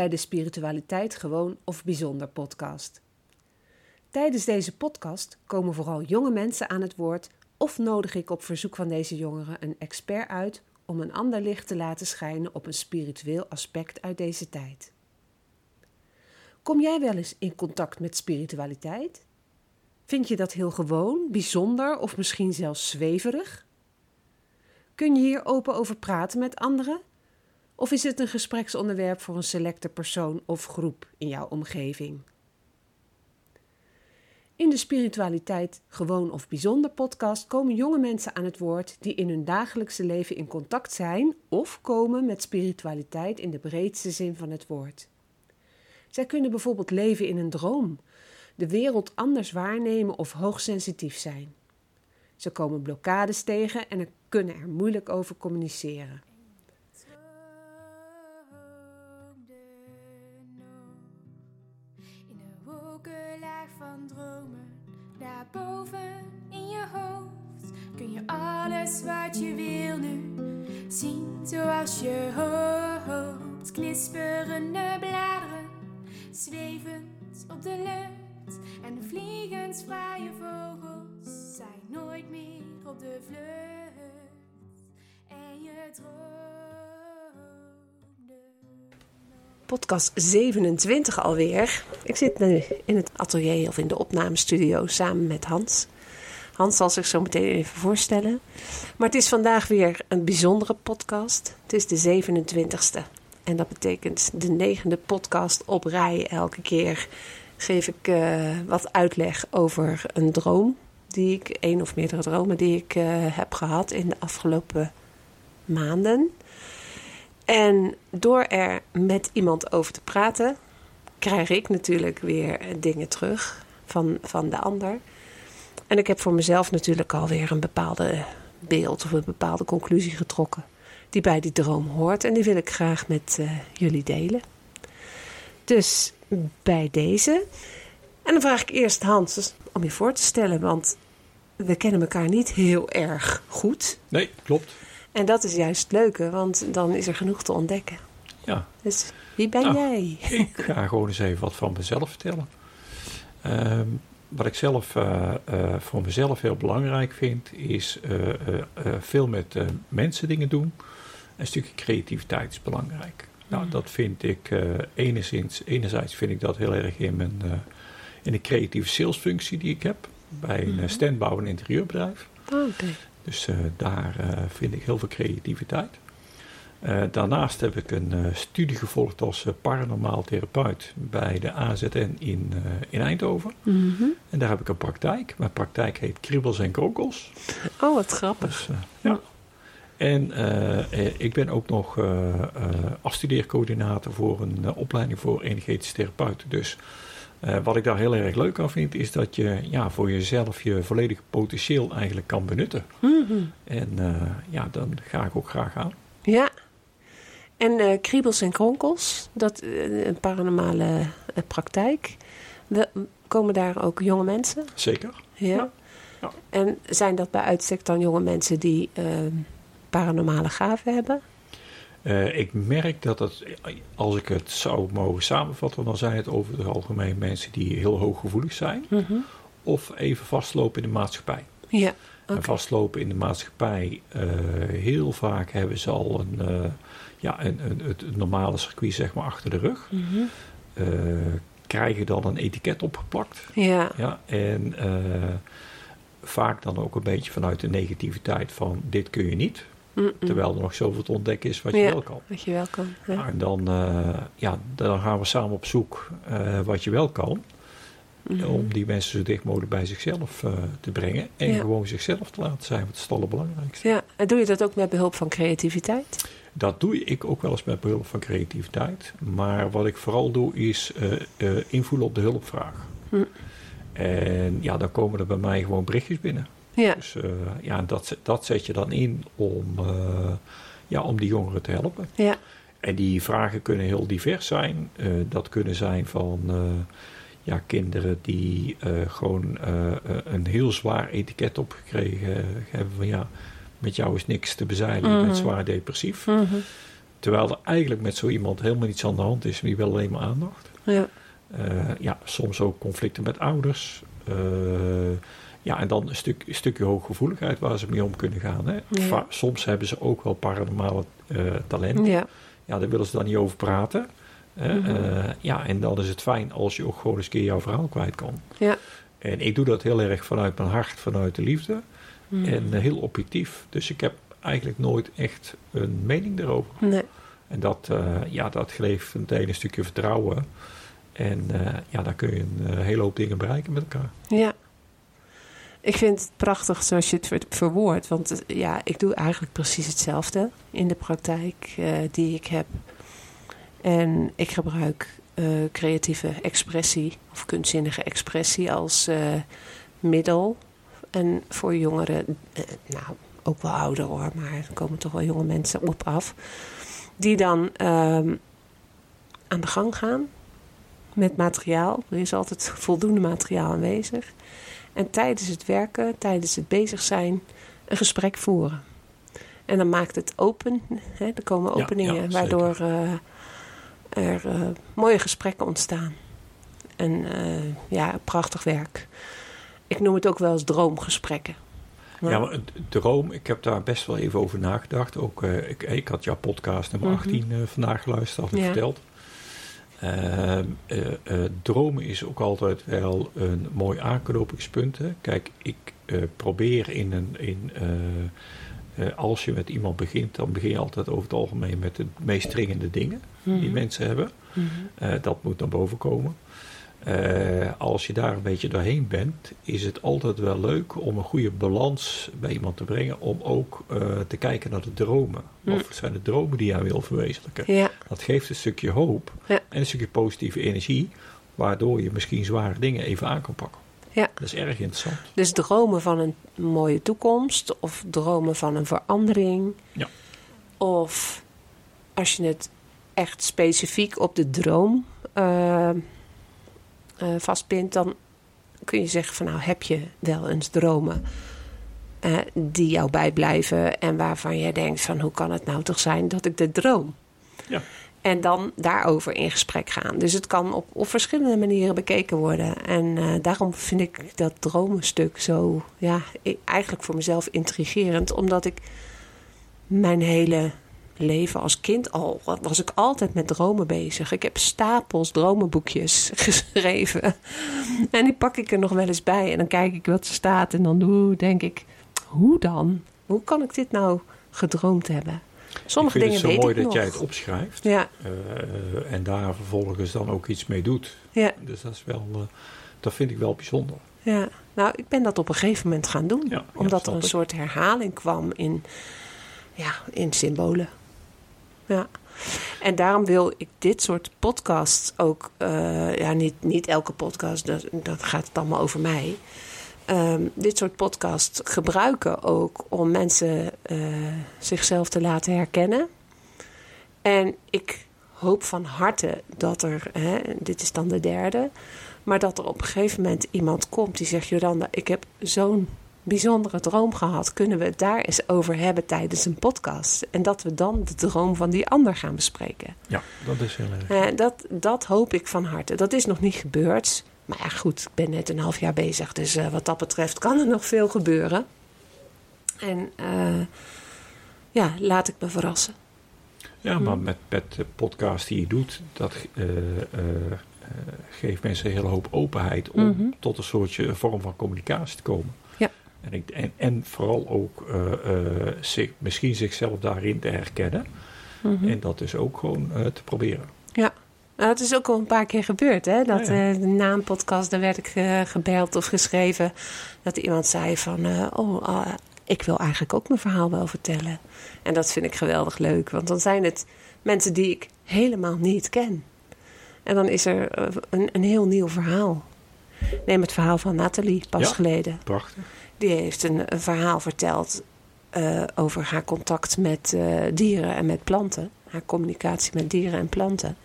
bij de Spiritualiteit Gewoon of Bijzonder podcast. Tijdens deze podcast komen vooral jonge mensen aan het woord of nodig ik op verzoek van deze jongeren een expert uit om een ander licht te laten schijnen op een spiritueel aspect uit deze tijd. Kom jij wel eens in contact met spiritualiteit? Vind je dat heel gewoon, bijzonder of misschien zelfs zweverig? Kun je hier open over praten met anderen? Of is het een gespreksonderwerp voor een selecte persoon of groep in jouw omgeving? In de Spiritualiteit Gewoon of Bijzonder podcast komen jonge mensen aan het woord die in hun dagelijkse leven in contact zijn of komen met spiritualiteit in de breedste zin van het woord. Zij kunnen bijvoorbeeld leven in een droom, de wereld anders waarnemen of hoogsensitief zijn. Ze komen blokkades tegen en kunnen er moeilijk over communiceren. Daarboven in je hoofd, kun je alles wat je wil nu zien zoals je hoopt. Knisperende bladeren, zwevend op de lucht en vliegensvrije vogels zijn nooit meer op de vlucht. En je droomde. Podcast 27 alweer. Ik zit nu in het atelier of in de opnamestudio samen met Hans. Hans zal zich zo meteen even voorstellen. Maar het is vandaag weer een bijzondere podcast. Het is de 27ste. En dat betekent de negende podcast op rij. Elke keer geef ik eh, wat uitleg over een droom. Die ik, één of meerdere dromen die ik eh, heb gehad in de afgelopen maanden. En door er met iemand over te praten, krijg ik natuurlijk weer dingen terug van, van de ander. En ik heb voor mezelf natuurlijk alweer een bepaalde beeld of een bepaalde conclusie getrokken. Die bij die droom hoort. En die wil ik graag met eh, jullie delen. Dus bij deze. En dan vraag ik eerst Hans om je voor te stellen. Want we kennen elkaar niet heel erg goed. Nee, klopt. En dat is juist het leuke, want dan is er genoeg te ontdekken. Ja, Dus wie ben Nou, jij? ik ga gewoon eens even wat van mezelf vertellen. Ehm, wat ik zelf eh, eh, voor mezelf heel belangrijk vind, is eh, veel met mensen dingen doen. Een stukje creativiteit is belangrijk. Nou, Mhm. dat vind ik enigszins, enerzijds vind ik dat heel erg in, mijn, in de creatieve salesfunctie die ik heb. Bij een mm standbouw- en interieurbedrijf. Oh, Oké. Dus eh, daar eh, vind ik heel veel creativiteit. Eh, daarnaast heb ik een studie gevolgd als paranormaal therapeut bij de AZN in, in Eindhoven. Mhm. En daar heb ik een praktijk. Mijn praktijk heet Kribbels en Kronkels. Oh, wat grappig. Dus, ja. En ik ben ook nog eh, afstudeercoördinator voor een opleiding voor energetische therapeuten. Dus eh, wat ik daar heel erg leuk aan vind, is dat je ja, voor jezelf je volledige potentieel eigenlijk kan benutten. Mhm. En eh, ja, dan ga ik ook graag aan. Ja. En eh, kriebels en kronkels, dat een paranormale praktijk. We, komen daar ook jonge mensen? Zeker. Ja. Ja. Ja. En zijn dat bij uitstek dan jonge mensen die paranormale gaven hebben? Eh, ik merk dat het, als ik het zou mogen samenvatten, dan zijn het over het algemeen mensen die heel hooggevoelig zijn. Of even vastlopen in de maatschappij. Ja. En vastlopen in de maatschappij, eh, heel vaak hebben ze al een, eh, ja, een, een, het normale circuit zeg maar, achter de rug. Mhm. Krijgen dan een etiket opgeplakt. Ja. Ja, en vaak dan ook een beetje vanuit de negativiteit van dit kun je niet. Terwijl er nog zoveel te ontdekken is wat je Ja. wel kan. Wat je wel kan. Ja. Nou, en dan, eh, ja, dan gaan we samen op zoek eh, wat je wel kan. Mhm. Om die mensen zo dicht mogelijk bij zichzelf eh, te brengen. En Ja. gewoon zichzelf te laten zijn. Want dat is het allerbelangrijkste. Ja, en doe je dat ook met behulp van creativiteit? Dat doe ik ook wel eens met behulp van creativiteit. Maar wat ik vooral doe is invoelen op de hulpvraag. Hm. En ja, dan komen er bij mij gewoon berichtjes binnen. Ja. Dus eh, ja, dat, zet- dat zet je dan in om, eh, ja, om die jongeren te helpen. Ja. En die vragen kunnen heel divers zijn. Eh, dat kunnen zijn van ja, kinderen die gewoon een heel zwaar etiket opgekregen hebben van ja, met jou is niks te bezeilen, je Mhm. bent zwaar depressief. Mhm. terwijl er eigenlijk met zo iemand helemaal niets aan de hand is, die wil alleen maar aandacht. Ja. Ja, soms ook conflicten met ouders. Ja, en dan een, stuk, een stukje hooggevoeligheid waar ze mee om kunnen gaan. Hè. Ja. Soms hebben ze ook wel paranormale eh talenten. Ja. Ja, daar willen ze dan niet over praten. hè. Mhm. Eh, ja, en dan is het fijn als je ook gewoon eens een keer jouw verhaal kwijt kan. Ja. En ik doe dat heel erg vanuit mijn hart, vanuit de liefde. Mm. En eh, heel objectief. Dus ik heb eigenlijk nooit echt een mening erover. Nee. En dat, ja, dat geeft meteen een stukje vertrouwen. En ja, dan kun je een hele hoop dingen bereiken met elkaar. Ja. Ik vind het prachtig zoals je het ver- verwoordt. Want eh, ja, ik doe eigenlijk precies hetzelfde in de praktijk eh, die ik heb. En ik gebruik eh, creatieve expressie of kunstzinnige expressie als middel. En voor jongeren, nou ook wel ouder hoor, maar er komen toch wel jonge mensen op af. Die dan ehm, aan de gang gaan met materiaal. Er is altijd voldoende materiaal aanwezig. En tijdens het werken, tijdens het bezig zijn, een gesprek voeren. En dan maakt het open. Hè? Er komen openingen ja, waardoor eh, er eh, mooie gesprekken ontstaan. En eh, ja, prachtig werk. Ik noem het ook wel eens droomgesprekken. Ja, maar droom, ik heb daar best wel even over nagedacht. Ook, ik, ik had jouw podcast nummer Mhm. 18 eh, vandaag geluisterd, had ik Ja. verteld. Ehm, eh, eh, dromen is ook altijd wel een mooi aanknopingspunt. Hè. Kijk, ik eh, probeer in een. In, eh, eh, als je met iemand begint, dan begin je altijd over het algemeen met de meest dringende dingen die Mhm. mensen hebben. Mhm. Eh, dat moet naar boven komen. Eh, als je daar een beetje doorheen bent, is het altijd wel leuk om een goede balans bij iemand te brengen. Om ook eh, te kijken naar de dromen. Hm. Wat zijn de dromen die jij wil verwezenlijken? Ja, Dat geeft een stukje hoop Ja. en een stukje positieve energie. Waardoor je misschien zware dingen even aan kan pakken. Ja. Dat is erg interessant. dus dromen van een mooie toekomst of dromen van een verandering. Ja. Of als je het echt specifiek op de droom eh, eh, vastpint, dan kun je zeggen van nou heb je wel eens dromen eh, die jou bijblijven en waarvan jij denkt van hoe kan het nou toch zijn dat ik dit droom? Ja. En dan daarover in gesprek gaan. Dus het kan op, op verschillende manieren bekeken worden. En eh, daarom vind ik dat dromenstuk zo, ja, eigenlijk voor mezelf intrigerend. Omdat ik mijn hele leven als kind al, was ik altijd met dromen bezig. Ik heb stapels dromenboekjes geschreven. En die pak ik er nog wel eens bij. En dan kijk ik wat er staat. En dan denk ik, hoe dan? Hoe kan ik dit nou gedroomd hebben? Sommige ik vind dingen het zo weet mooi dat nog. jij het opschrijft. Ja, eh, en daar vervolgens dan ook iets mee doet. ja, Dus dat is wel, eh, dat vind ik wel bijzonder. ja. Nou, ik ben dat op een gegeven moment gaan doen. Ja, omdat er een ik. soort herhaling kwam in, ja, in symbolen. Ja. En daarom wil ik dit soort podcasts ook... eh, ja, niet, niet elke podcast, dat, dat gaat het allemaal over mij. Ehm, dit soort podcasts gebruiken ook om mensen eh, zichzelf te laten herkennen. En ik hoop van harte dat er, hè, dit is dan de derde, maar dat er op een gegeven moment iemand komt die zegt: Jolanda, ik heb zo'n bijzondere droom gehad. Kunnen we het daar eens over hebben tijdens een podcast? En dat we dan de droom van die ander gaan bespreken. Ja, dat is heel erg. Eh, dat, dat hoop ik van harte. Dat is nog niet gebeurd. Maar ja, goed, ik ben net een half jaar bezig. Dus eh, wat dat betreft kan er nog veel gebeuren. En eh, ja, laat ik me verrassen. Ja, maar Hm. met, met de podcast die je doet, dat geeft mensen een hele hoop openheid om Mhm. tot een soortje vorm van communicatie te komen. Ja. En, ik, en, en vooral ook eh, eh, zich, misschien zichzelf daarin te herkennen. Mhm. En dat dus ook gewoon eh, te proberen. Nou, het is ook al een paar keer gebeurd, hè? Dat Ja, ja. na een podcast, daar werd ik gebeld of geschreven. Dat iemand zei van, oh, ah, ik wil eigenlijk ook mijn verhaal wel vertellen. En dat vind ik geweldig leuk, want dan zijn het mensen die ik helemaal niet ken. En dan is er een, een heel nieuw verhaal. Neem het verhaal van Nathalie, pas Ja. geleden. Prachtig. Die heeft een, een verhaal verteld eh, over haar contact met eh, dieren en met planten. Haar communicatie met dieren en planten.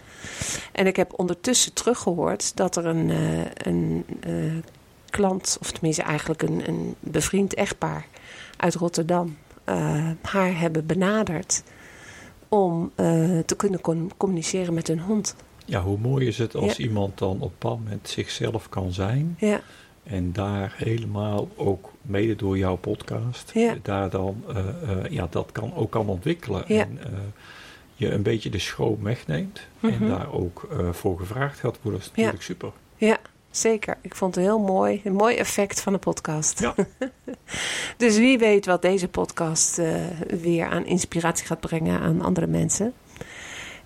En ik heb ondertussen teruggehoord dat er een, eh, een klant, of tenminste eigenlijk een, een bevriend echtpaar uit Rotterdam, haar hebben benaderd om te kunnen com- communiceren met hun hond. Ja, hoe mooi is het als Ja. iemand dan op een moment zichzelf kan zijn. Ja, En daar helemaal ook mede door jouw podcast, Ja. daar dan, eh, eh, ja, dat kan ook kan ontwikkelen. Ja. En eh, je een beetje de schroom wegneemt. En Mhm. daar ook voor gevraagd gaat worden. Dat is natuurlijk super. ja, zeker. Ik vond het heel mooi. Een mooi effect van de podcast. Ja. Dus wie weet wat deze podcast weer aan inspiratie gaat brengen aan andere mensen.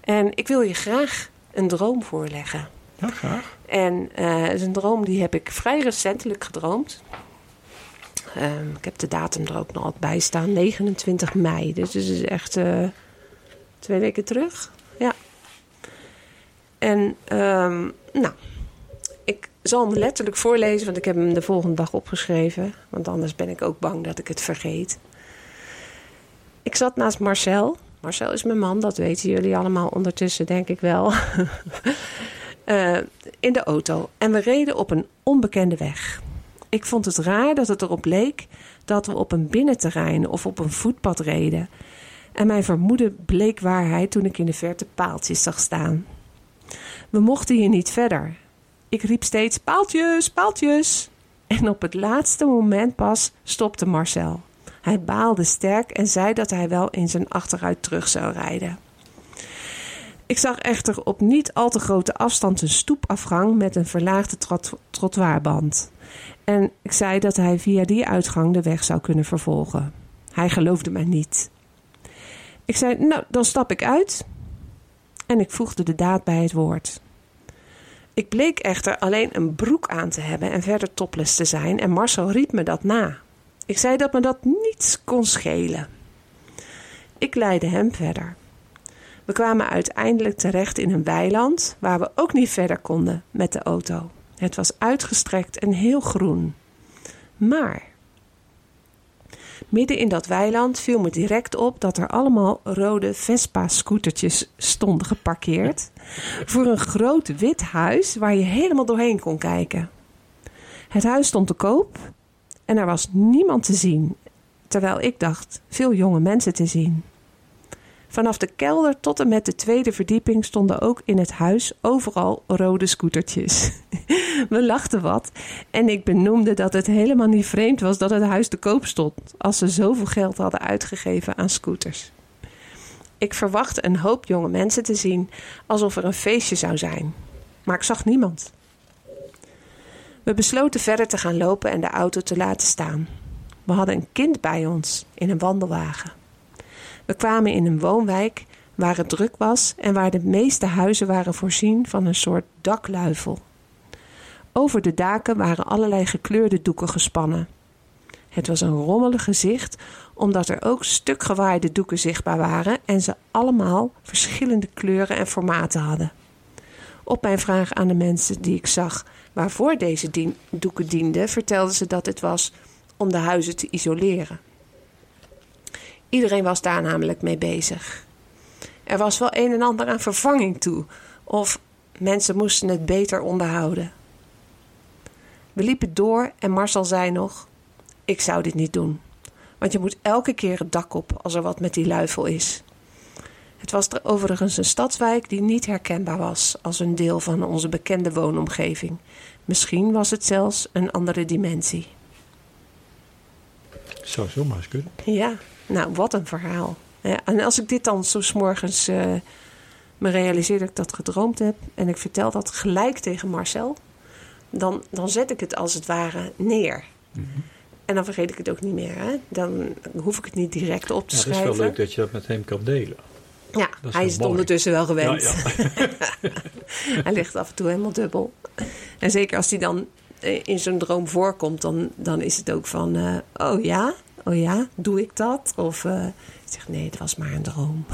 En ik wil je graag een droom voorleggen. Ja, graag. En het is een droom die heb ik vrij recentelijk gedroomd. Ehm, ik heb de datum er ook nog altijd bij staan, 29 mei. Dus het is echt eh, twee weken terug. Ja. En ehm, nou, ik zal hem letterlijk voorlezen, want ik heb hem de volgende dag opgeschreven. Want anders ben ik ook bang dat ik het vergeet. Ik zat naast Marcel. Marcel is mijn man, dat weten jullie allemaal ondertussen, denk ik wel. Eh, in de auto en we reden op een onbekende weg. Ik vond het raar dat het erop leek dat we op een binnenterrein of op een voetpad reden. En mijn vermoeden bleek waarheid toen ik in de verte paaltjes zag staan. We mochten hier niet verder. Ik riep steeds paaltjes, paaltjes. En op het laatste moment pas stopte Marcel. Hij baalde sterk en zei dat hij wel in zijn achteruit terug zou rijden. Ik zag echter op niet al te grote afstand een stoepafgang met een verlaagde trot trottoirband. En ik zei dat hij via die uitgang de weg zou kunnen vervolgen. Hij geloofde mij niet. Ik zei: Nou, dan stap ik uit. En ik voegde de daad bij het woord. Ik bleek echter alleen een broek aan te hebben en verder topless te zijn, en Marcel riep me dat na. Ik zei dat me dat niets kon schelen. Ik leidde hem verder. We kwamen uiteindelijk terecht in een weiland waar we ook niet verder konden met de auto. Het was uitgestrekt en heel groen. Maar midden in dat weiland viel me direct op dat er allemaal rode Vespa-scootertjes stonden geparkeerd voor een groot wit huis waar je helemaal doorheen kon kijken. Het huis stond te koop en er was niemand te zien, terwijl ik dacht veel jonge mensen te zien. Vanaf de kelder tot en met de tweede verdieping stonden ook in het huis overal rode scootertjes. We lachten wat en ik benoemde dat het helemaal niet vreemd was dat het huis te koop stond als ze zoveel geld hadden uitgegeven aan scooters. Ik verwachtte een hoop jonge mensen te zien alsof er een feestje zou zijn, maar ik zag niemand. We besloten verder te gaan lopen en de auto te laten staan. We hadden een kind bij ons in een wandelwagen. We kwamen in een woonwijk waar het druk was en waar de meeste huizen waren voorzien van een soort dakluifel. Over de daken waren allerlei gekleurde doeken gespannen. Het was een rommelig gezicht, omdat er ook stuk gewaaide doeken zichtbaar waren en ze allemaal verschillende kleuren en formaten hadden. Op mijn vraag aan de mensen die ik zag waarvoor deze dien- doeken dienden, vertelden ze dat het was om de huizen te isoleren. Iedereen was daar namelijk mee bezig. Er was wel een en ander aan vervanging toe, of mensen moesten het beter onderhouden. We liepen door en Marcel zei nog: Ik zou dit niet doen, want je moet elke keer het dak op als er wat met die luifel is. Het was er overigens een stadswijk die niet herkenbaar was als een deel van onze bekende woonomgeving. Misschien was het zelfs een andere dimensie. Zou zomaar eens kunnen. Ja, nou, wat een verhaal. Ja, en als ik dit dan zo morgens eh, me realiseer dat ik dat gedroomd heb en ik vertel dat gelijk tegen Marcel, dan, dan zet ik het als het ware neer. Mhm. En dan vergeet ik het ook niet meer. Hè? Dan hoef ik het niet direct op te Ja, het is schrijven. wel leuk dat je dat met hem kan delen. Ja, is hij is het ondertussen wel gewend. ja. Hij ligt af en toe helemaal dubbel. En zeker als hij dan eh, in zo'n droom voorkomt, dan, dan is het ook van: eh, oh ja, oh ja, doe ik dat? Of eh, ik zeg nee, het was maar een droom.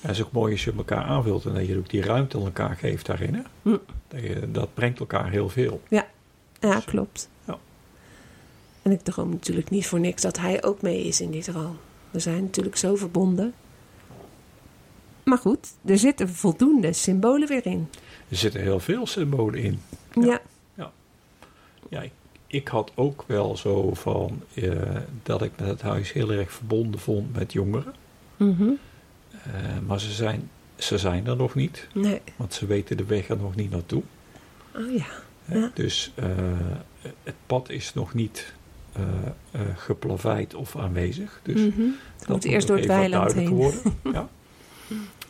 Het is ook mooi als je elkaar aanvult en dat je ook die ruimte aan elkaar geeft daarin. Hè? Hm. Dat, je, dat brengt elkaar heel veel. Ja, klopt. Ja. En ik droom natuurlijk niet voor niks dat hij ook mee is in die droom. We zijn natuurlijk zo verbonden. Maar goed, er zitten voldoende symbolen weer in. Er zitten heel veel symbolen in. Ja, Ja, ik, ik had ook wel zo van eh, dat ik met het huis heel erg verbonden vond met jongeren. Mhm. Eh, maar ze zijn, ze zijn er nog niet, Nee. want ze weten de weg er nog niet naartoe. Oh ja. Hè? Ja. Dus eh, het pad is nog niet eh eh, geplaveid of aanwezig. Dus Mhm. Het moet eerst door het weiland heen. worden. ja.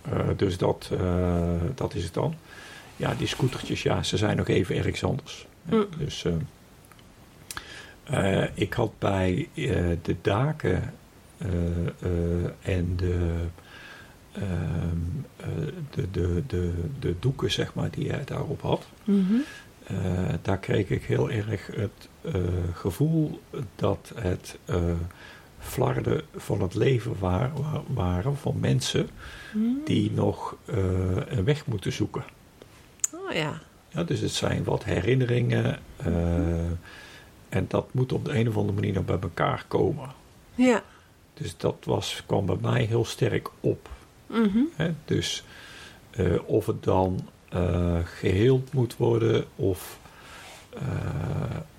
Eh, dus dat, eh, dat is het dan. Ja, die scootertjes, ja, ze zijn nog even ergens anders. Mm. Dus eh, ik had bij eh, de daken eh, en de, ehm, eh, de, de, de, de doeken, zeg maar, die hij daarop had. Mhm. Daar kreeg ik heel erg het gevoel dat het flarden van het leven wa- wa- waren van mensen Mhm. die nog een weg moeten zoeken. Oh ja. Ja, dus het zijn wat herinneringen eh, en dat moet op de een of andere manier nog bij elkaar komen. Ja. Dus dat was, kwam bij mij heel sterk op. Mhm. Hè? Dus eh, of het dan eh, geheeld moet worden of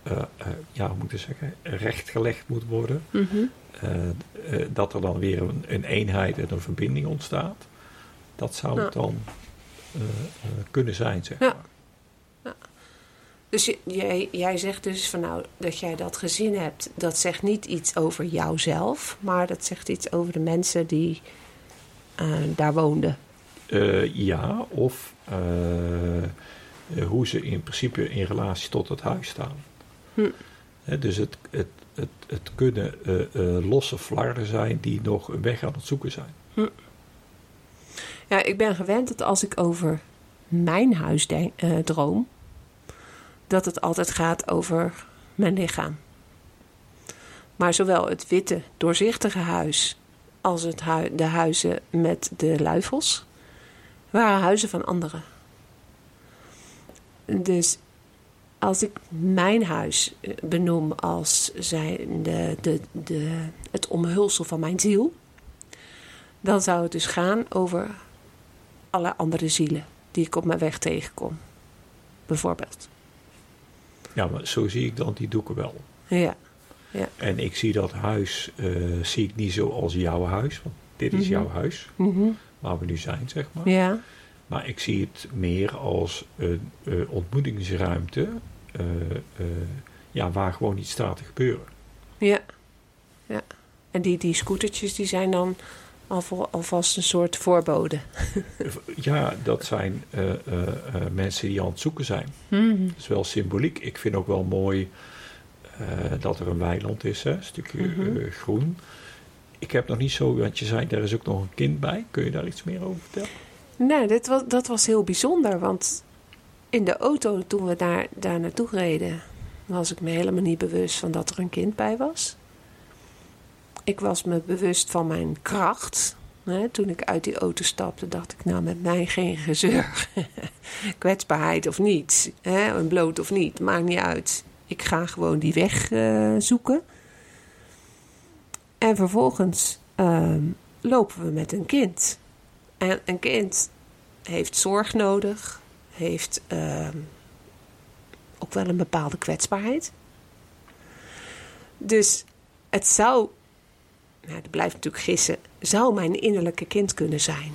eh, ja, hoe moet ik zeggen, rechtgelegd moet worden. Eh, eh, dat er dan weer een, een eenheid en een verbinding ontstaat. Dat zou het dan kunnen zijn, zeg Ja. maar. Dus jij, jij zegt dus van nou dat jij dat gezin hebt, dat zegt niet iets over jouzelf, maar dat zegt iets over de mensen die eh, daar woonden. Eh, ja, of eh, hoe ze in principe in relatie tot het huis staan. Hm. Dus het, het, het, het kunnen losse flarden zijn die nog een weg aan het zoeken zijn. Ja, ik ben gewend dat als ik over mijn huis denk, droom, dat het altijd gaat over mijn lichaam. Maar zowel het witte, doorzichtige huis als het de huizen met de luifels waren huizen van anderen. Dus als ik mijn huis eh, benoem als zijn de, de, de, het omhulsel van mijn ziel, dan zou het dus gaan over alle andere zielen die ik op mijn weg tegenkom. Bijvoorbeeld. Ja, maar zo zie ik dan die doeken wel. Ja. En ik zie dat huis eh, zie ik niet zo als jouw huis. Want dit is Mhm. jouw huis, Mhm. waar we nu zijn, zeg maar. Ja. Maar ik zie het meer als een eh, ontmoetingsruimte. eh, ja, waar gewoon iets staat te gebeuren. Ja. Ja. En die, die scootertjes die zijn dan alvast een soort voorbode. Ja, dat zijn eh, eh, eh, mensen die aan het zoeken zijn. Mhm. Dat is wel symboliek. Ik vind ook wel mooi dat er een weiland is, hè? een stukje Mhm. groen. Ik heb nog niet zo, want je zei, er is ook nog een kind bij. Kun je daar iets meer over vertellen? Nee, dit was, dat was heel bijzonder. Want in de auto toen we daar, daar naartoe reden, was ik me helemaal niet bewust van dat er een kind bij was. Ik was me bewust van mijn kracht. Toen ik uit die auto stapte, dacht ik, nou, met mij geen gezeur. Kwetsbaarheid of niet, hè, een bloot of niet, maakt niet uit. Ik ga gewoon die weg eh, zoeken. En vervolgens ehm, lopen we met een kind. En een kind heeft zorg nodig, heeft ehm, ook wel een bepaalde kwetsbaarheid. Dus het zou, nou, dat blijft natuurlijk gissen, zou mijn innerlijke kind kunnen zijn.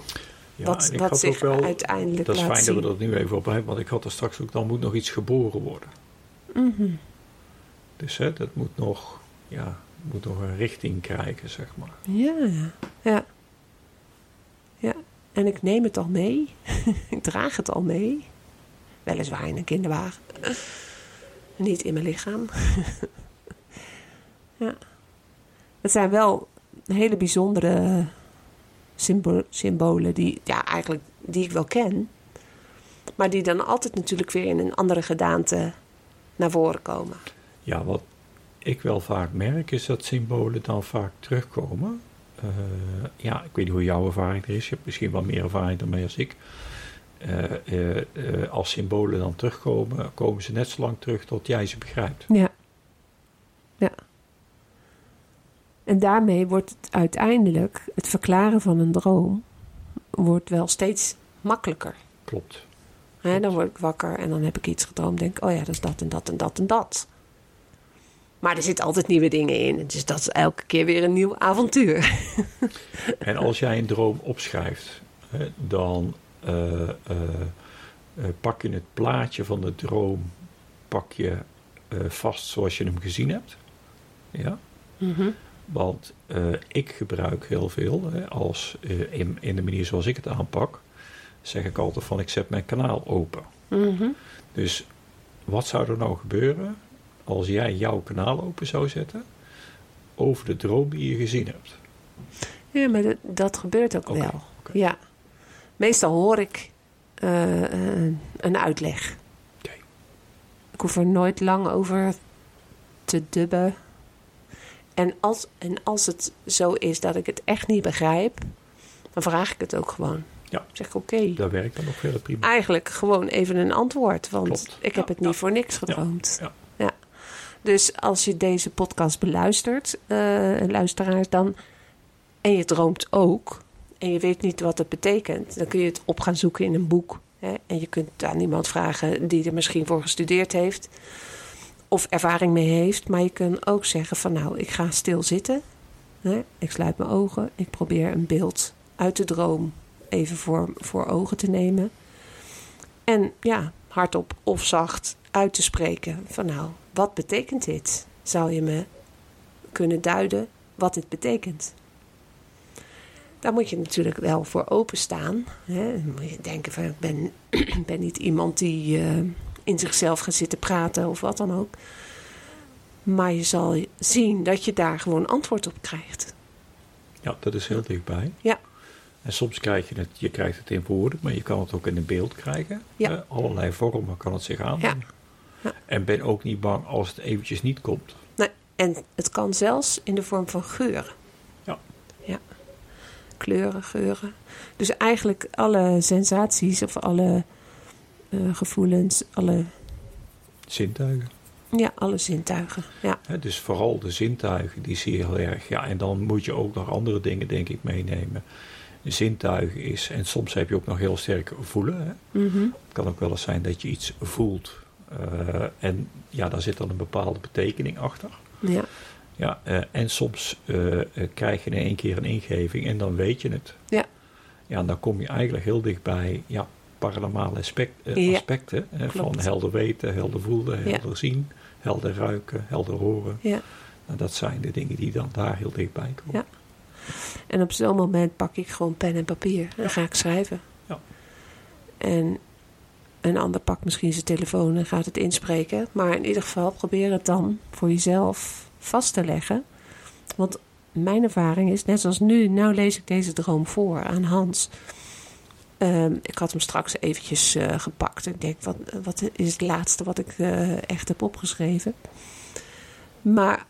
Ja, wat wat had zich wel, uiteindelijk dat is fijn zien. dat we dat nu even op hebben, want ik had er straks ook, dan moet nog iets geboren worden. Mhm. Dus hè, dat moet nog, ja, moet nog een richting krijgen, zeg maar. Ja, ja. Ja, en ik neem het al mee. ik draag het al mee. Weliswaar in een kinderwagen. Niet in mijn lichaam. ja. Het zijn wel hele bijzondere symbo- symbolen die, ja, eigenlijk, die ik wel ken. Maar die dan altijd natuurlijk weer in een andere gedaante naar voren komen. Ja, wat ik wel vaak merk is dat symbolen dan vaak terugkomen. Eh, ja, ik weet niet hoe jouw ervaring er is. Je hebt misschien wel meer ervaring dan mij als ik. Eh, eh, als symbolen dan terugkomen, komen ze net zo lang terug tot jij ze begrijpt. Ja. Ja. En daarmee wordt het uiteindelijk, het verklaren van een droom, wordt wel steeds makkelijker. Klopt. Dan word ik wakker en dan heb ik iets gedroomd. Denk, oh ja, dat is dat en dat en dat en dat. Maar er zitten altijd nieuwe dingen in. Dus dat is elke keer weer een nieuw avontuur. En als jij een droom opschrijft, dan eh, eh, eh, pak je het plaatje van de droom pak je, vast zoals je hem gezien hebt. Ja? Mhm. Want eh, ik gebruik heel veel, hè, als, eh, in, in de manier zoals ik het aanpak, zeg ik altijd van ik zet mijn kanaal open. Mhm. Dus wat zou er nou gebeuren als jij jouw kanaal open zou zetten over de droom die je gezien hebt? Ja, maar dat, dat gebeurt ook wel. Ja. Meestal hoor ik eh, een- uitleg. Ik hoef er nooit lang over te dubben. En als, en als het zo is dat ik het echt niet begrijp, dan vraag ik het ook gewoon. Ja. Ik zeg oké, Dat werkt dan nog verder prima. eigenlijk gewoon even een antwoord. Want Klopt. ik Ja, heb het niet ja. voor niks gedroomd. Ja. Dus als je deze podcast beluistert, eh luisteraars, dan. en je droomt ook. en je weet niet wat het betekent. dan kun je het op gaan zoeken in een boek. Hè, en je kunt aan iemand vragen die er misschien voor gestudeerd heeft. Of ervaring mee heeft. Maar je kunt ook zeggen: van nou, ik ga stil zitten. Hè, ik sluit mijn ogen. Ik probeer een beeld uit de droom even voor, voor ogen te nemen. En ja, hardop of zacht uit te spreken van nou, wat betekent dit? Zou je me kunnen duiden wat dit betekent? Daar moet je natuurlijk wel voor openstaan. Hè? Dan moet je denken van ik ben, ben niet iemand die eh, in zichzelf gaat zitten praten of wat dan ook. Maar je zal zien dat je daar gewoon antwoord op krijgt. Ja, dat is heel dichtbij. Ja. En soms krijg je het, je krijgt het in woorden, maar je kan het ook in een beeld krijgen. Ja. Eh, allerlei vormen kan het zich aannemen. Ja. En ben ook niet bang als het eventjes niet komt. Nee, en het kan zelfs in de vorm van geuren. Ja. Ja. Kleuren, geuren. Dus eigenlijk alle sensaties of alle eh, gevoelens, alle, Zintuigen. ja, alle zintuigen. Ja, dus vooral de zintuigen, die zie je heel erg. Ja, en dan moet je ook nog andere dingen, denk ik, meenemen. Zintuigen is, en soms heb je ook nog heel sterk voelen. Hè. Mhm. Het kan ook wel eens zijn dat je iets voelt. eh, en ja, daar zit dan een bepaalde betekening achter. ja, Ja, eh, en soms krijg je in één keer een ingeving en dan weet je het. Ja. Ja, en dan kom je eigenlijk heel dichtbij ja, paranormale aspect, eh, Ja, aspecten. eh, van helder weten, helder voelen, Ja. helder zien, helder ruiken, helder horen. ja. Nou, dat zijn de dingen die dan daar heel dichtbij komen. Ja. En op zo'n moment pak ik gewoon pen en papier en ga ik schrijven. Ja. En een ander pakt misschien zijn telefoon en gaat het inspreken. Maar in ieder geval probeer het dan voor jezelf vast te leggen. Want mijn ervaring is, net zoals nu, nou lees ik deze droom voor aan Hans. Ehm, ik had hem straks eventjes eh, gepakt. Ik denk, wat, wat is het laatste wat ik eh, echt heb opgeschreven? Maar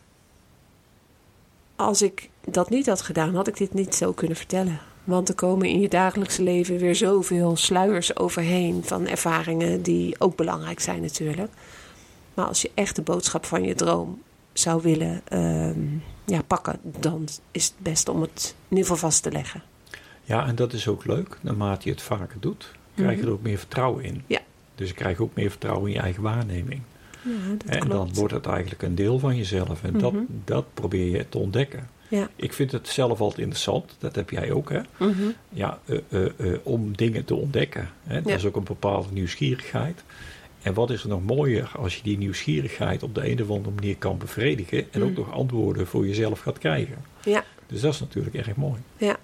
als ik dat niet had gedaan, had ik dit niet zo kunnen vertellen. Want er komen in je dagelijkse leven weer zoveel sluiers overheen van ervaringen die ook belangrijk zijn natuurlijk. Maar als je echt de boodschap van je droom zou willen ehm, ja, pakken, dan is het best om het in ieder geval vast te leggen. Ja, en dat is ook leuk. Naarmate je het vaker doet, krijg je Mhm. er ook meer vertrouwen in. Ja. Dus je krijgt ook meer vertrouwen in je eigen waarneming. Ja, dat en dan wordt het eigenlijk een deel van jezelf. En dat, Mhm. dat probeer je te ontdekken. Ja. Ik vind het zelf altijd interessant, dat heb jij ook, hè? Mhm. Ja, eh, eh, eh, om dingen te ontdekken. Hè? Dat Ja. is ook een bepaalde nieuwsgierigheid. En wat is er nog mooier als je die nieuwsgierigheid op de een of andere manier kan bevredigen en ook Mm. nog antwoorden voor jezelf gaat krijgen. Ja. Dus dat is natuurlijk erg mooi. Ja.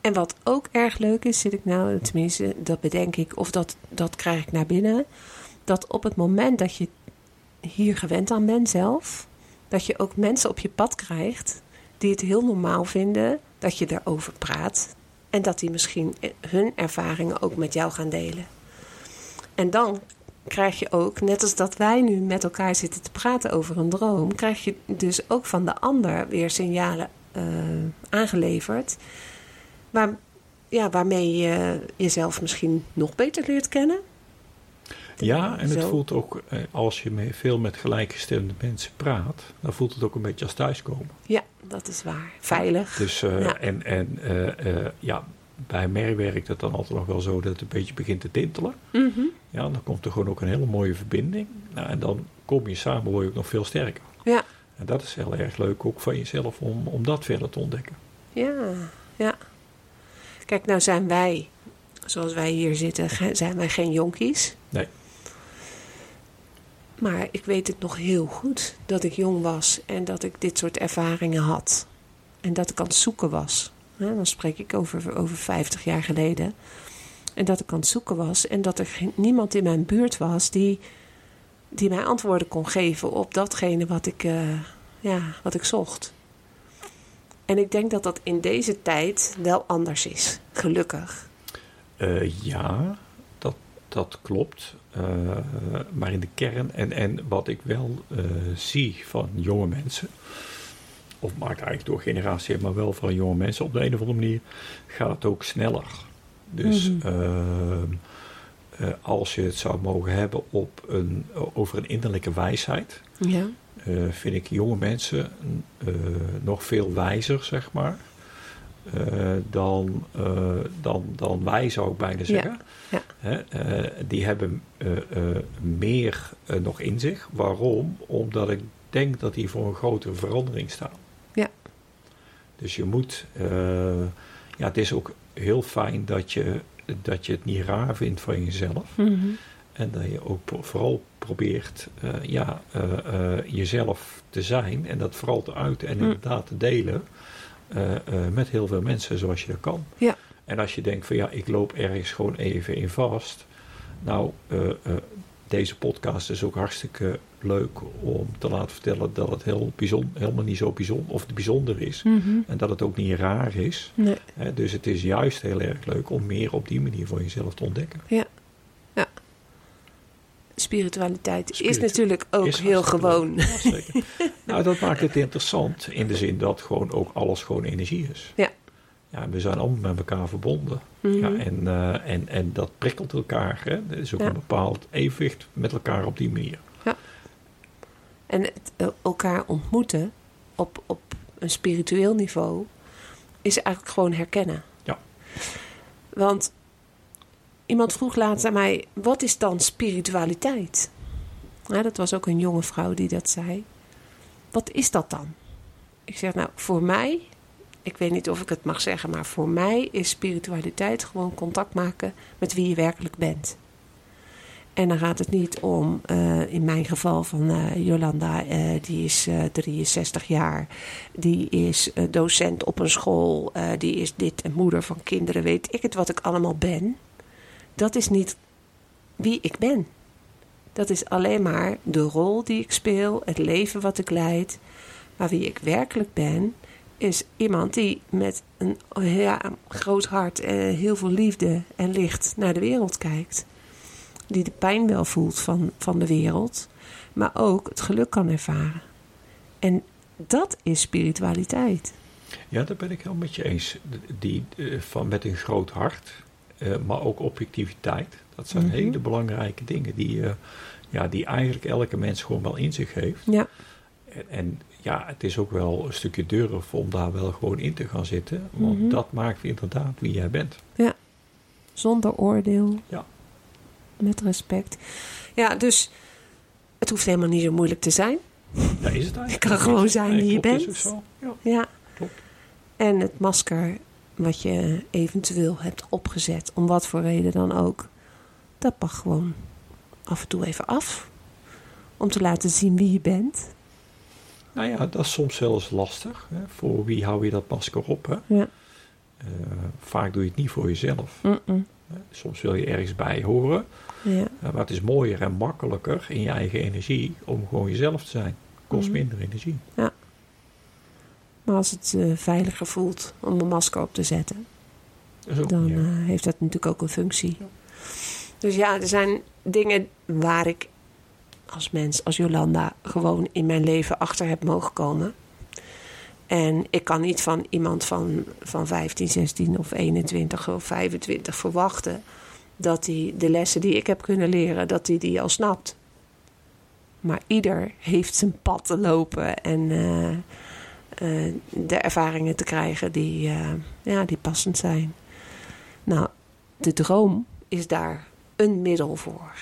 En wat ook erg leuk is, zit ik nou, tenminste, dat bedenk ik, of dat, dat krijg ik naar binnen. Dat op het moment dat je hier gewend aan bent zelf, dat je ook mensen op je pad krijgt die het heel normaal vinden dat je erover praat. En dat die misschien hun ervaringen ook met jou gaan delen. En dan krijg je ook, net als dat wij nu met elkaar zitten te praten over een droom, krijg je dus ook van de ander weer signalen eh, aangeleverd. Waar, ja, waarmee je jezelf misschien nog beter leert kennen. Ja, en het Zo. voelt ook, eh, als je veel met gelijkgestemde mensen praat, dan voelt het ook een beetje als thuiskomen. Ja, dat is waar. Veilig. Dus, eh, Ja. en, en eh, ja, bij mij werkt het dan altijd nog wel zo dat het een beetje begint te tintelen. Mhm. Ja, dan komt er gewoon ook een hele mooie verbinding. Nou, en dan kom je samen, word je ook nog veel sterker. Ja. En dat is heel erg leuk ook van jezelf om, om dat verder te ontdekken. Ja, ja. Kijk, nou zijn wij, zoals wij hier zitten, zijn wij geen jonkies. Nee. Maar ik weet het nog heel goed dat ik jong was en dat ik dit soort ervaringen had. En dat ik aan het zoeken was. Dan spreek ik over, over 50 jaar geleden. En dat ik aan het zoeken was en dat er geen, niemand in mijn buurt was die, die mij antwoorden kon geven op datgene wat ik, eh, ja, wat ik zocht. En ik denk dat dat in deze tijd wel anders is. Gelukkig. Eh, ja, dat, dat klopt. Eh, maar in de kern, en, en wat ik wel eh, zie van jonge mensen, of maakt eigenlijk door generatie, maar wel van jonge mensen op de een of andere manier, gaat het ook sneller. Dus Mhm. als je het zou mogen hebben op een, over een innerlijke wijsheid, Ja. Eh, vind ik jonge mensen eh, nog veel wijzer, zeg maar. eh, dan, dan, dan wij, zou ik bijna zeggen. ja. Hè, die hebben meer nog in zich. Waarom? Omdat ik denk dat die voor een grotere verandering staan. Ja. Dus je moet... ja, het is ook heel fijn dat je, dat je het niet raar vindt van jezelf. Mhm. En dat je ook vooral probeert eh, ja, eh, eh, jezelf te zijn en dat vooral te uiten en Mm. inderdaad te delen met heel veel mensen zoals je dat kan. Ja. En als je denkt van ja, ik loop ergens gewoon even in vast. Nou, deze podcast is ook hartstikke leuk om te laten vertellen dat het heel bijzonder, helemaal niet zo bijzonder, of bijzonder is. Mhm. En dat het ook niet raar is. Nee. Hè, dus het is juist heel erg leuk om meer op die manier voor jezelf te ontdekken. Spiritualiteit is natuurlijk ook Is heel gewoon. Ja, zeker. nou, dat maakt het interessant in de zin dat gewoon ook alles gewoon energie is. Ja. Ja, we zijn allemaal met elkaar verbonden. Mhm. Ja, en, eh, en, en dat prikkelt elkaar. Hè? Er is ook Ja. een bepaald evenwicht met elkaar op die manier. En het, eh, elkaar ontmoeten op, op een spiritueel niveau is eigenlijk gewoon herkennen. Ja. Want iemand vroeg laatst aan mij: wat is dan spiritualiteit? Ja, dat was ook een jonge vrouw die dat zei. Wat is dat dan? Ik zeg nou, voor mij, ik weet niet of ik het mag zeggen, maar voor mij is spiritualiteit gewoon contact maken met wie je werkelijk bent. En dan gaat het niet om, eh, in mijn geval van eh, Jolanda, eh, die is eh 63 jaar. Die is docent op een school. die is dit en moeder van kinderen. Weet ik het wat ik allemaal ben. Dat is niet wie ik ben. Dat is alleen maar de rol die ik speel, het leven wat ik leid. Maar wie ik werkelijk ben, is iemand die met een groot hart, eh, heel veel liefde en licht naar de wereld kijkt die de pijn wel voelt van, van de wereld, maar ook het geluk kan ervaren. En dat is spiritualiteit. Ja, daar ben ik helemaal met je eens. Die, eh, van, met een groot hart, maar ook objectiviteit. Dat zijn Mhm. hele belangrijke dingen die, eh, ja, die eigenlijk elke mens gewoon wel in zich heeft. Ja, En, en ja, het is ook wel een stukje durf om daar wel gewoon in te gaan zitten. Want Mhm. dat maakt inderdaad wie jij bent. zonder oordeel. Ja. Met respect. Ja, dus het hoeft helemaal niet zo moeilijk te zijn. Daar is het eigenlijk. Je kan gewoon zijn wie je bent. Ja. Ja. En het masker wat je eventueel hebt opgezet, om wat voor reden dan ook, dat mag gewoon af en toe even af. Om te laten zien wie je bent. Nou ja, dat is soms wel eens lastig. Hè? Voor wie hou je dat masker op? Hè? Ja. Eh, vaak doe je het niet voor jezelf. Soms wil je ergens bij horen. Ja. Eh, maar het is mooier en makkelijker in je eigen energie om gewoon jezelf te zijn. Kost Mhm. minder energie. Maar als het eh, veiliger voelt om een masker op te zetten, ook dan eh, heeft dat natuurlijk ook een functie. Dus ja, er zijn dingen waar ik als mens, als Jolanda, gewoon in mijn leven achter heb mogen komen. En ik kan niet van iemand van, van 15, 16 of 21 of 25 verwachten dat hij de lessen die ik heb kunnen leren, dat hij die al snapt. Maar ieder heeft zijn pad te lopen en eh, eh, de ervaringen te krijgen die, eh, ja, die passend zijn. Nou, de droom is daar een middel voor.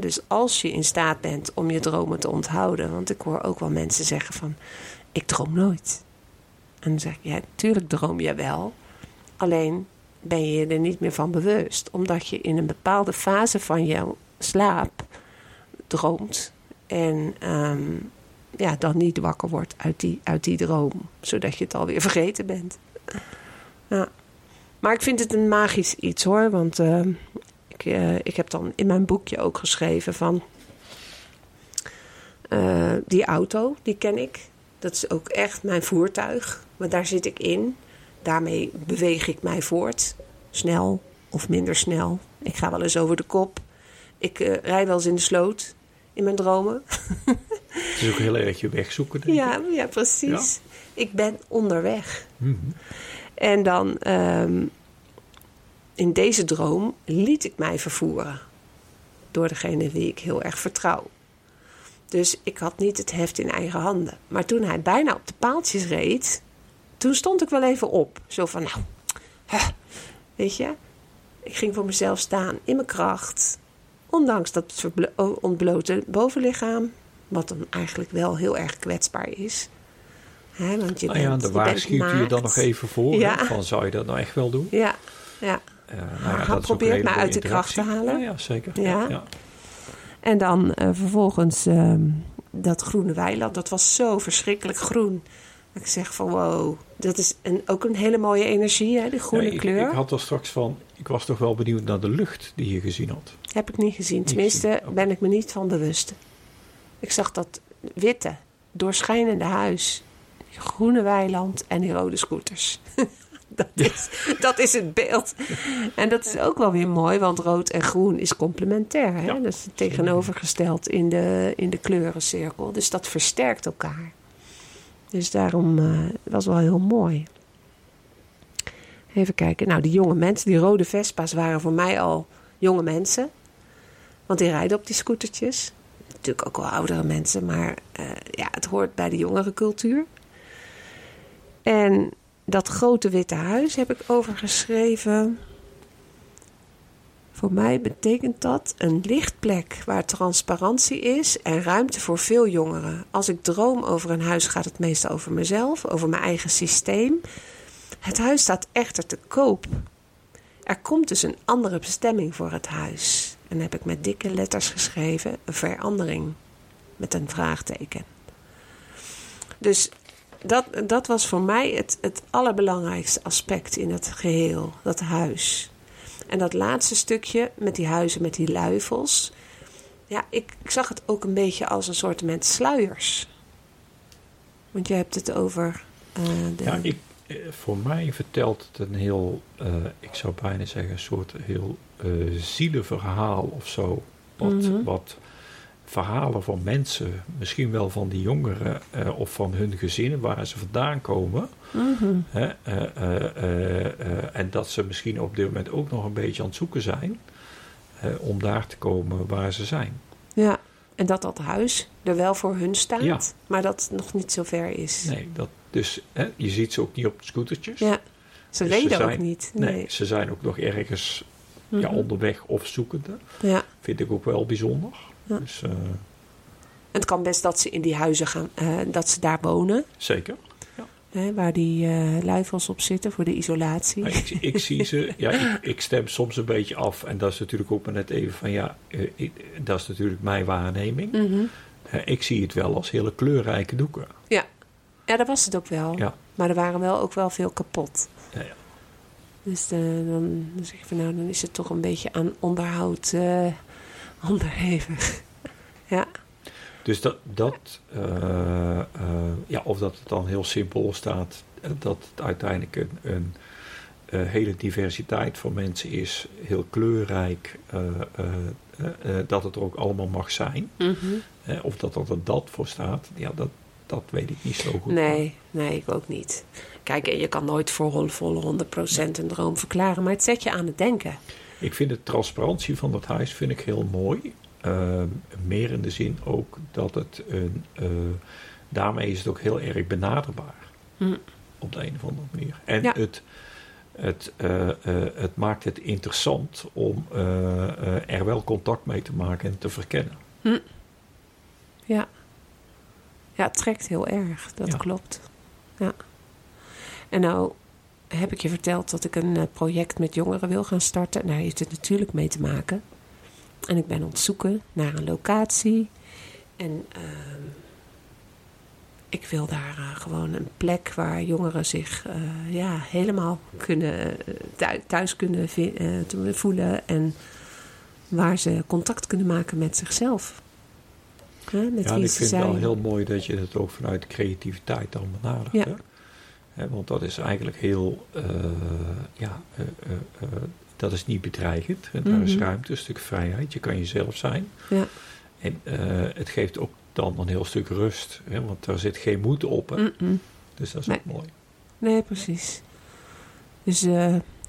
Dus als je in staat bent om je dromen te onthouden. Want ik hoor ook wel mensen zeggen van, ik droom nooit. En dan zeg ik, ja, tuurlijk droom je wel. Alleen ben je je er niet meer van bewust. Omdat je in een bepaalde fase van jouw slaap droomt. En ehm, ja, dan niet wakker wordt uit die, uit die droom. Zodat je het alweer vergeten bent. Ja. Maar ik vind het een magisch iets hoor. Want ehm, ik, eh, ik heb dan in mijn boekje ook geschreven van... eh, die auto, die ken ik. Dat is ook echt mijn voertuig. Maar daar zit ik in. Daarmee beweeg ik mij voort. Snel of minder snel. Ik ga wel eens over de kop. Ik eh rij wel eens in de sloot in mijn dromen. Het is ook heel erg je weg zoeken, denk ik. Ja, ja precies. Ik ben onderweg. Mhm. En dan ehm, in deze droom liet ik mij vervoeren door degene wie ik heel erg vertrouw. Dus ik had niet het heft in eigen handen. Maar toen hij bijna op de paaltjes reed, toen stond ik wel even op. Zo van, nou, weet je, ik ging voor mezelf staan in mijn kracht. Ondanks dat ontblote bovenlichaam, wat dan eigenlijk wel heel erg kwetsbaar is. Hè, want je Nou ja, bent, de je waarschuwt je dan naakt. nog even voor. Ja. Van, zou je dat nou echt wel doen? Ja, ja. Eh, nou dat hele mij uit de kracht te halen. Ja, ja zeker. Ja. ja. En dan eh, vervolgens ehm, dat groene weiland. Dat was zo verschrikkelijk groen. Ik zeg van wow, dat is een, ook een hele mooie energie, hè, die groene ik, kleur. Ik had er straks van, ik was toch wel benieuwd naar de lucht die je gezien had. Heb ik niet gezien. Niet Tenminste, gezien, oké. ben ik me niet van bewust. Ik zag dat witte, doorschijnende huis, die groene weiland en die rode scooters. dat, is, dat is het beeld. En dat is ook wel weer mooi, want rood en groen is complementair. Hè? Ja. Dat is tegenovergesteld in de, in de kleurencirkel. Dus dat versterkt elkaar. Dus daarom eh was wel heel mooi. Even kijken. Nou, die jonge mensen, die rode Vespa's waren voor mij al jonge mensen. Want die rijden op die scootertjes. Natuurlijk ook wel oudere mensen, maar eh, ja, het hoort bij de jongere cultuur. En dat grote witte huis heb ik overgeschreven. Voor mij betekent dat een lichtplek waar transparantie is en ruimte voor veel jongeren. Als ik droom over een huis, gaat het meestal over mezelf, over mijn eigen systeem. Het huis staat echter te koop. Er komt dus een andere bestemming voor het huis. En heb ik met dikke letters geschreven: verandering. Met een vraagteken. Dus dat, dat was voor mij het, het allerbelangrijkste aspect in het geheel, dat huis. En dat laatste stukje met die huizen, met die luifels. Ja, ik, ik zag het ook een beetje als een soort met sluiers. Want je hebt het over eh. Ja, ik, eh, voor mij vertelt het een heel, eh, ik zou bijna zeggen, een soort heel eh zielenverhaal of zo. Wat, Mhm. wat verhalen van mensen, misschien wel van die jongeren eh, of van hun gezinnen waar ze vandaan komen. Mhm. Hè, eh, en dat ze misschien op dit moment ook nog een beetje aan het zoeken zijn om daar te komen waar ze zijn. Ja, en dat dat huis er wel voor hun staat, Ja. maar dat het nog niet zo ver is. Nee, dat, dus hè, je ziet ze ook niet op de scootertjes. Ja, ze Dus ze weten ook zijn- niet. Nee, Nee. ze zijn ook nog ergens ja, Mhm. onderweg of zoekende. ja. Vind ik ook wel bijzonder. Ja. Dus, eh, Het kan best dat ze in die huizen gaan, eh, dat ze daar wonen, zeker. hè, waar die eh luifels op zitten voor de isolatie. Maar ik, ik zie ze, ja, ik, ik stem soms een beetje af. En dat is natuurlijk ook maar net even van ja, ik- dat is natuurlijk mijn waarneming. Mhm. Ik zie het wel als hele kleurrijke doeken. Ja. ja, dat was het ook wel. Ja. Maar er waren wel ook wel veel kapot. Ja, ja. Dus eh, dan, dan zeg ik van nou, dan is het toch een beetje aan onderhoud eh, onderhevig. ja. Dus dat, dat eh, ja, of dat het dan heel simpel staat, dat het uiteindelijk een, een hele diversiteit van mensen is, heel kleurrijk, dat het er ook allemaal mag zijn. Mhm. Of dat er dat voor staat, ja, dat, dat weet ik niet zo goed. Nee, nee, ik ook niet. Kijk, en je kan nooit voor volle 100% een droom verklaren, maar het zet je aan het denken. Ik vind de transparantie van dat huis vind ik heel mooi. Eh, meer in de zin ook dat het een. eh, daarmee is het ook heel erg benaderbaar. Hm. Op de een of andere manier. En Ja. het, het, eh, eh, het maakt het interessant om er wel contact mee te maken en te verkennen. Ja. Ja, het trekt heel erg. Dat Ja. klopt. Ja. En nou heb ik je verteld dat ik een eh, project met jongeren wil gaan starten. En daar heeft het natuurlijk mee te maken. En ik ben aan het zoeken naar een locatie. En ehm, ik wil daar eh, gewoon een plek waar jongeren zich eh, ja, helemaal kunnen, thu- thuis kunnen voelen. En waar ze contact kunnen maken met zichzelf. Hè, met ja, en ik vind het wel heel mooi dat je het ook vanuit creativiteit dan benadert. Ja. Hè? Want dat is eigenlijk heel, eh, ja, eh, eh, dat is niet bedreigend. En daar is Mhm. ruimte, een stuk vrijheid. Je kan jezelf zijn. Ja. En het geeft ook dan een heel stuk rust. Hè? Want daar zit geen moed op. Hè? Dus dat is Nee. ook mooi. Nee, precies. Dus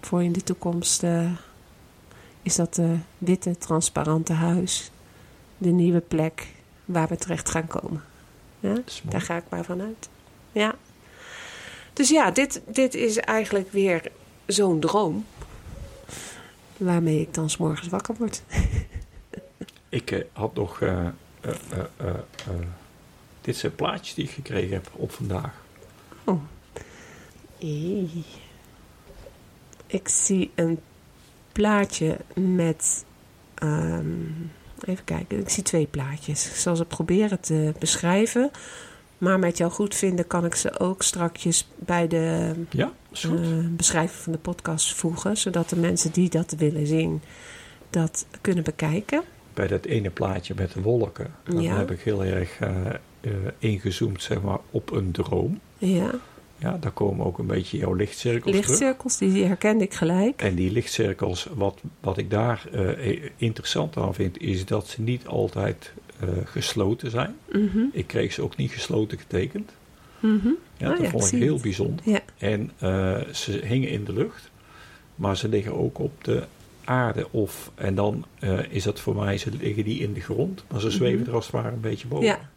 voor in de toekomst is dat witte, transparante huis de nieuwe plek waar we terecht gaan komen. Ja? Daar ga ik maar vanuit. Ja. Dus ja, dit, dit is eigenlijk weer zo'n droom. Waarmee ik dan 's morgens wakker word. Ik eh, had nog... eh, eh, eh, dit zijn plaatjes die ik gekregen heb op vandaag. Hey. Ik zie een plaatje met. ehm, even kijken, ik zie twee plaatjes. Ik zal ze proberen te beschrijven. Maar met jouw goedvinden kan ik ze ook strakjes bij de Ja, eh, beschrijving van de podcast voegen. Zodat de mensen die dat willen zien, dat kunnen bekijken. Bij dat ene plaatje met de wolken, dan Ja. heb ik heel erg eh, eh, ingezoomd zeg maar, op een droom. Ja, Ja, daar komen ook een beetje jouw lichtcirkels terug. lichtcirkels, die herkende ik gelijk. En die lichtcirkels, wat, wat ik daar eh, interessant aan vind, is dat ze niet altijd eh, gesloten zijn. Mhm, Ik kreeg ze ook niet gesloten getekend. mhm. Ja, Ah dat ja, vond ik heel het. bijzonder. Ja. En eh, ze hingen in de lucht, maar ze liggen ook op de aarde. Of, en dan is dat voor mij, ze liggen die in de grond, maar ze zweven Mhm. er als het ware een beetje boven. Ja.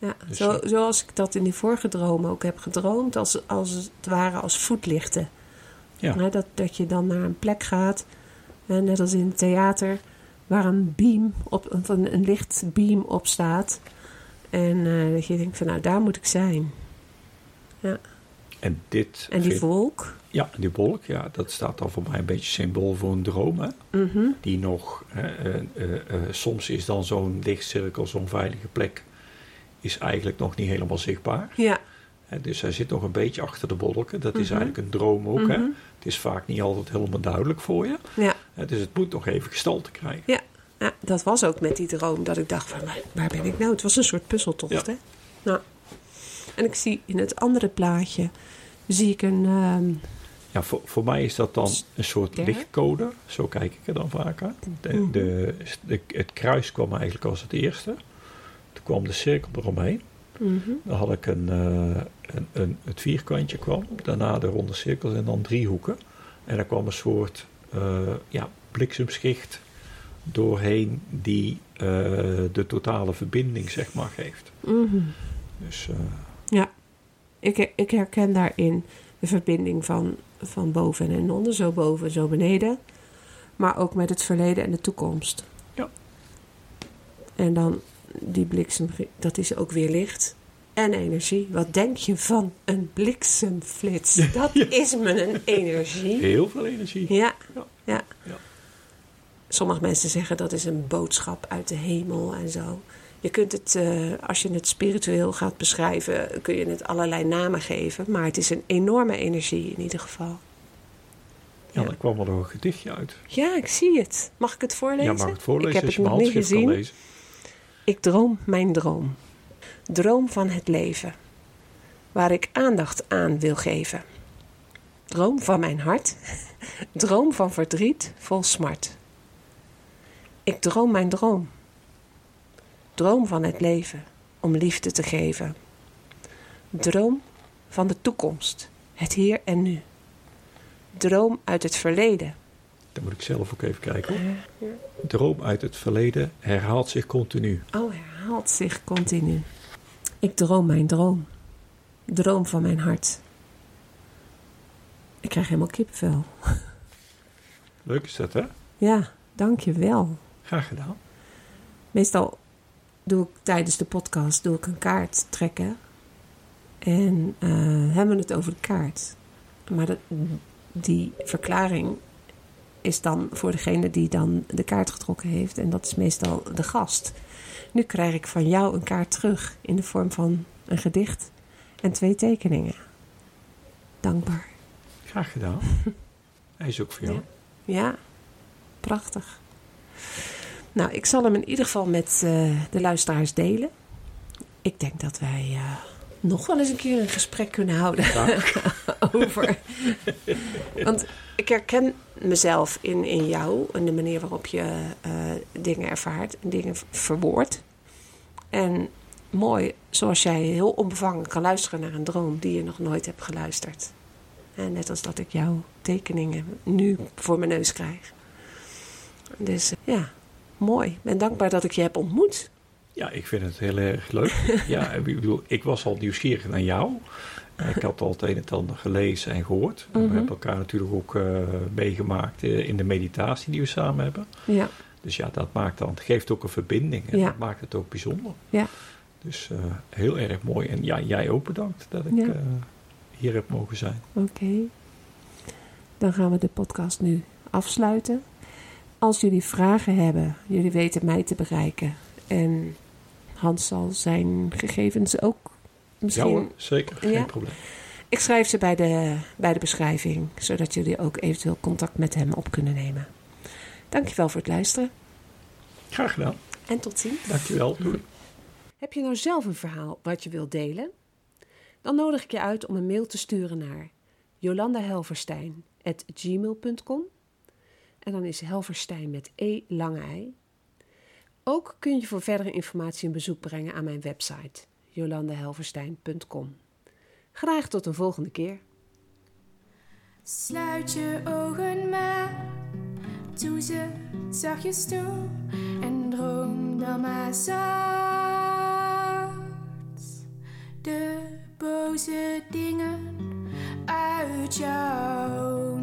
Ja. Ja, Dus zo, zo- zoals ik dat in die vorige droom ook heb gedroomd, als, als het ware als voetlichten. Ja. Dat, dat je dan naar een plek gaat, net als in het theater, waar een beam op, een, een lichtbeam op staat. En eh, dat je denkt van nou, daar moet ik zijn. En dit, En die wolk. ja, die wolk, ja, dat staat dan voor mij een beetje symbool voor een droom. Hè? mhm, die nog, eh, eh, soms is dan zo'n lichtcirkel, zo'n veilige plek, is eigenlijk nog niet helemaal zichtbaar. Ja. Dus hij zit nog een beetje achter de wolken. Dat is Mhm. eigenlijk een droom ook. Hè? mhm. Het is vaak niet altijd helemaal duidelijk voor je. Ja. Dus het moet nog even gestalte krijgen. ja, dat was ook met die droom dat ik dacht van waar, ben ik nou? Het was een soort puzzeltocht, Ja. hè? Nou. En ik zie in het andere plaatje, zie ik een... ehm, Ja, voor, voor mij is dat dan een soort lichtcode. Zo kijk ik er dan vaak aan. De, Mhm. de, de- het kruis kwam eigenlijk als het eerste. Kwam de cirkel eromheen. mhm. Dan had ik een, eh, een, een, het vierkantje kwam, daarna de ronde cirkels en dan driehoeken. En er kwam een soort eh, ja, bliksemschicht doorheen die eh, de totale verbinding zeg maar geeft. Mhm. Dus eh, Ik, ik herken daarin de verbinding van, van boven en onder, zo boven, zo beneden. Maar ook met het verleden en de toekomst. Ja. En dan die bliksem, dat is ook weer licht en energie. Wat denk je van een bliksemflits? Dat is me een energie. heel veel energie. Ja. Ja. ja. Ja. Sommige mensen zeggen dat is een boodschap uit de hemel en zo. Je kunt het, eh, als je het spiritueel gaat beschrijven, kun je het allerlei namen geven. Maar het is een enorme energie in ieder geval. Ja, Ja. kwam nog een gedichtje uit. Ja, ik zie het. Mag ik het voorlezen? Ja, mag ik het voorlezen Ik heb als het je mijn nog niet handschrift kan gezien. lezen? Ik droom mijn droom. Droom van het leven. Waar ik aandacht aan wil geven. Droom van mijn hart. Droom van verdriet vol smart. Ik droom mijn droom. Droom van het leven om liefde te geven. Droom van de toekomst, het hier en nu. Droom uit het verleden. Dan moet ik zelf ook even kijken. hoor. Droom uit het verleden herhaalt zich continu. Oh, herhaalt zich continu. Ik droom mijn droom. Droom van mijn hart. Ik krijg helemaal kippenvel. Leuk is dat, hè? Ja, dank je wel. Graag gedaan. Meestal doe ik tijdens de podcast doe ik een kaart trekken. En eh, hebben we het over de kaart. Maar dat, die verklaring is dan voor degene die dan de kaart getrokken heeft. En dat is meestal de gast. Nu krijg ik van jou een kaart terug in de vorm van een gedicht en twee tekeningen. Dankbaar. Graag gedaan. Hij is ook voor jou. Ja, prachtig. Nou, ik zal hem in ieder geval met eh, de luisteraars delen. Ik denk dat wij eh, nog wel eens een keer een gesprek kunnen houden over. Want ik herken mezelf in, in jou en de manier waarop je eh, dingen ervaart en dingen verwoordt. En mooi, zoals jij heel onbevangen kan luisteren naar een droom die je nog nooit hebt geluisterd. En net als dat ik jouw tekeningen nu voor mijn neus krijg. Dus ja, mooi. Ik ben dankbaar dat ik je heb ontmoet. Ja, ik vind het heel erg leuk. ja, ik bedoel, ik was al nieuwsgierig naar jou. Ik had al het een en ander gelezen en gehoord. We Mhm. hebben elkaar natuurlijk ook eh, meegemaakt eh, in de meditatie die we samen hebben. Ja, Dus ja, dat maakt dan, geeft ook een verbinding en Ja. dat maakt het ook bijzonder. Ja. Dus eh, heel erg mooi. En ja, jij ook bedankt dat ik Ja. hier heb mogen zijn. oké. Dan gaan we de podcast nu afsluiten. Als jullie vragen hebben, jullie weten mij te bereiken. En Hans zal zijn gegevens ook misschien... Ja hoor, zeker, geen Ja. probleem. Ik schrijf ze bij de, bij de beschrijving, zodat jullie ook eventueel contact met hem op kunnen nemen. Dankjewel voor het luisteren Graag gedaan. en tot ziens. Dankjewel. Doei. Heb je nou zelf een verhaal wat je wilt delen? Dan nodig ik je uit om een mail te sturen naar jolandahelverstein.gmail.com En dan is Helverstein met E lange ei. Ook kun je voor verdere informatie een bezoek brengen aan mijn website jolandahelverstein.com. Graag tot een volgende keer. Sluit je ogen maar, doe ze zachtjes toe en droom dan maar zacht. De boze dingen uit jouw